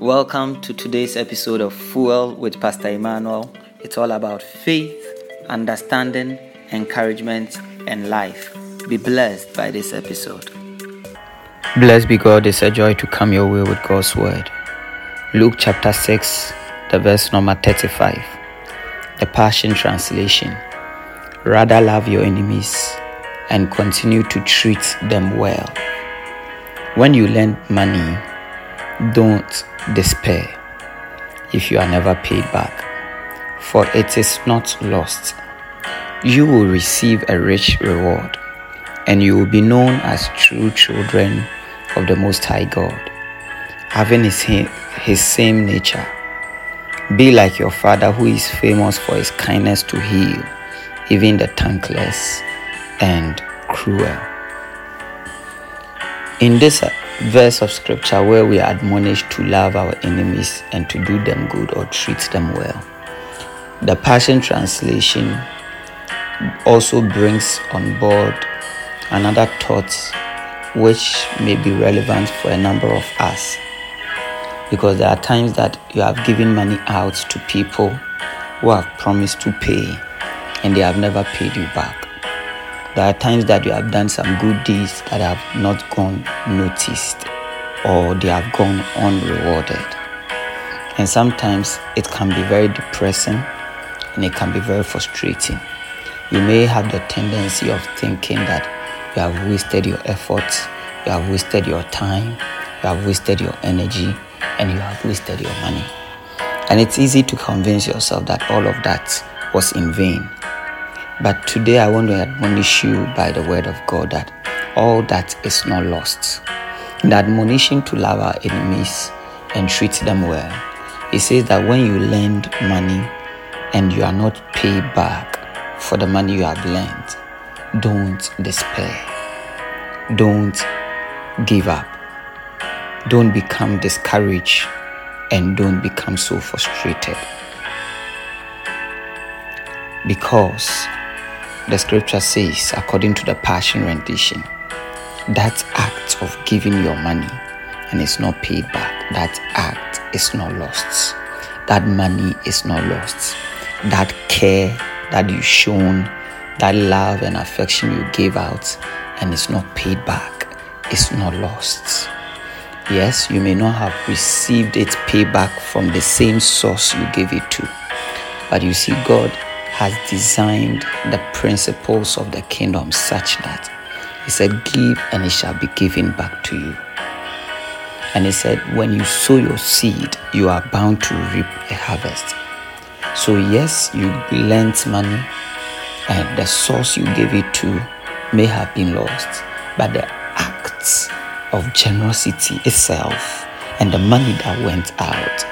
Welcome to today's episode of Fuel with Pastor Emmanuel. It's all about faith, understanding, encouragement, and life. Be blessed by this episode. Blessed be God, it's a joy to come your way with God's word. Luke chapter 6, the verse number 35, the Passion Translation. Rather love your enemies and continue to treat them well. When you lend money, don't despair if you are never paid back, for it is not lost. You will receive a rich reward, and you will be known as true children of the Most High God, having his, his same nature. Be like your Father, who is famous for his kindness to heal, even the thankless and cruel. In this verse of scripture where we are admonished to love our enemies and to do them good or treat them well. The Passion Translation also brings on board another thought which may be relevant for a number of us. Because there are times that you have given money out to people who have promised to pay and they have never paid you back. There are times that you have done some good deeds that have not gone noticed or they have gone unrewarded. And sometimes it can be very depressing and it can be very frustrating. You may have the tendency of thinking that you have wasted your efforts, you have wasted your time, you have wasted your energy, and you have wasted your money. And it's easy to convince yourself that all of that was in vain. But today I want to admonish you by the word of God that all that is not lost. The admonition to love our enemies and treat them well, it says that when you lend money and you are not paid back for the money you have lent, don't despair. Don't give up. Don't become discouraged and don't become so frustrated. Because the scripture says, according to the Passion rendition, that act of giving your money and it's not paid back, that act is not lost. That money is not lost. That care that you shown, that love and affection you gave out and it's not paid back, it's not lost. Yes, you may not have received its payback from the same source you gave it to, but you see, God has designed the principles of the kingdom such that he said, Give and it shall be given back to you. And he said, When you sow your seed, you are bound to reap a harvest. So, yes, you lent money and the source you gave it to may have been lost, but the act of generosity itself and the money that went out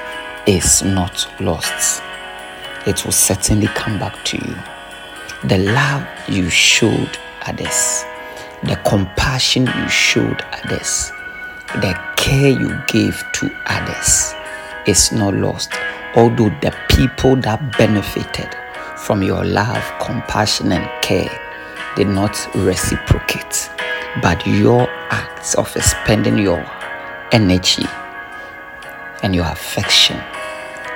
is not lost it will certainly come back to you. The love you showed others, the compassion you showed others, the care you gave to others is not lost. Although the people that benefited from your love, compassion, and care did not reciprocate, but your acts of spending your energy and your affection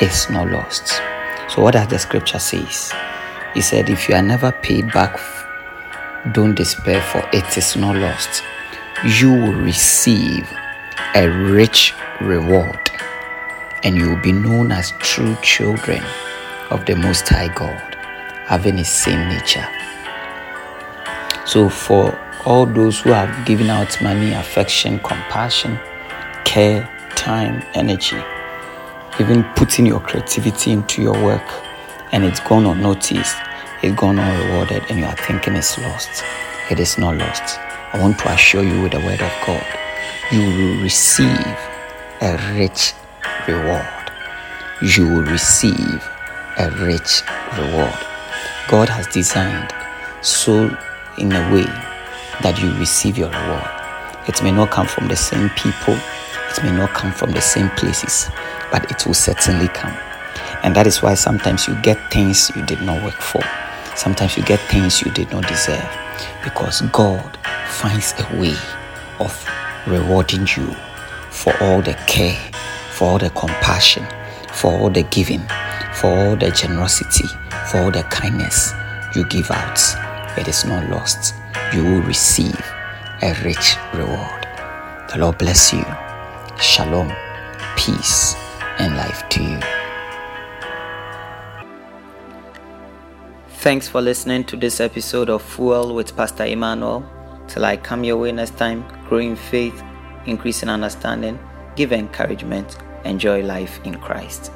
is not lost. So, what does the scripture says? He said, If you are never paid back, don't despair, for it is not lost. You will receive a rich reward, and you will be known as true children of the Most High God, having His same nature. So, for all those who have given out money, affection, compassion, care, time, energy, even putting your creativity into your work and it's gone unnoticed, it's gone unrewarded, and you are thinking it's lost. It is not lost. I want to assure you with the word of God, you will receive a rich reward. You will receive a rich reward. God has designed so in a way that you receive your reward. It may not come from the same people, it may not come from the same places, but it will certainly come. And that is why sometimes you get things you did not work for. Sometimes you get things you did not deserve because God finds a way of rewarding you for all the care, for all the compassion, for all the giving, for all the generosity, for all the kindness you give out. It is not lost. You will receive a rich reward. The Lord bless you. Shalom, peace, and life to you. Thanks for listening to this episode of Fuel with Pastor Emmanuel. Till I come your way next time, grow in faith, increase in understanding, give encouragement, enjoy life in Christ.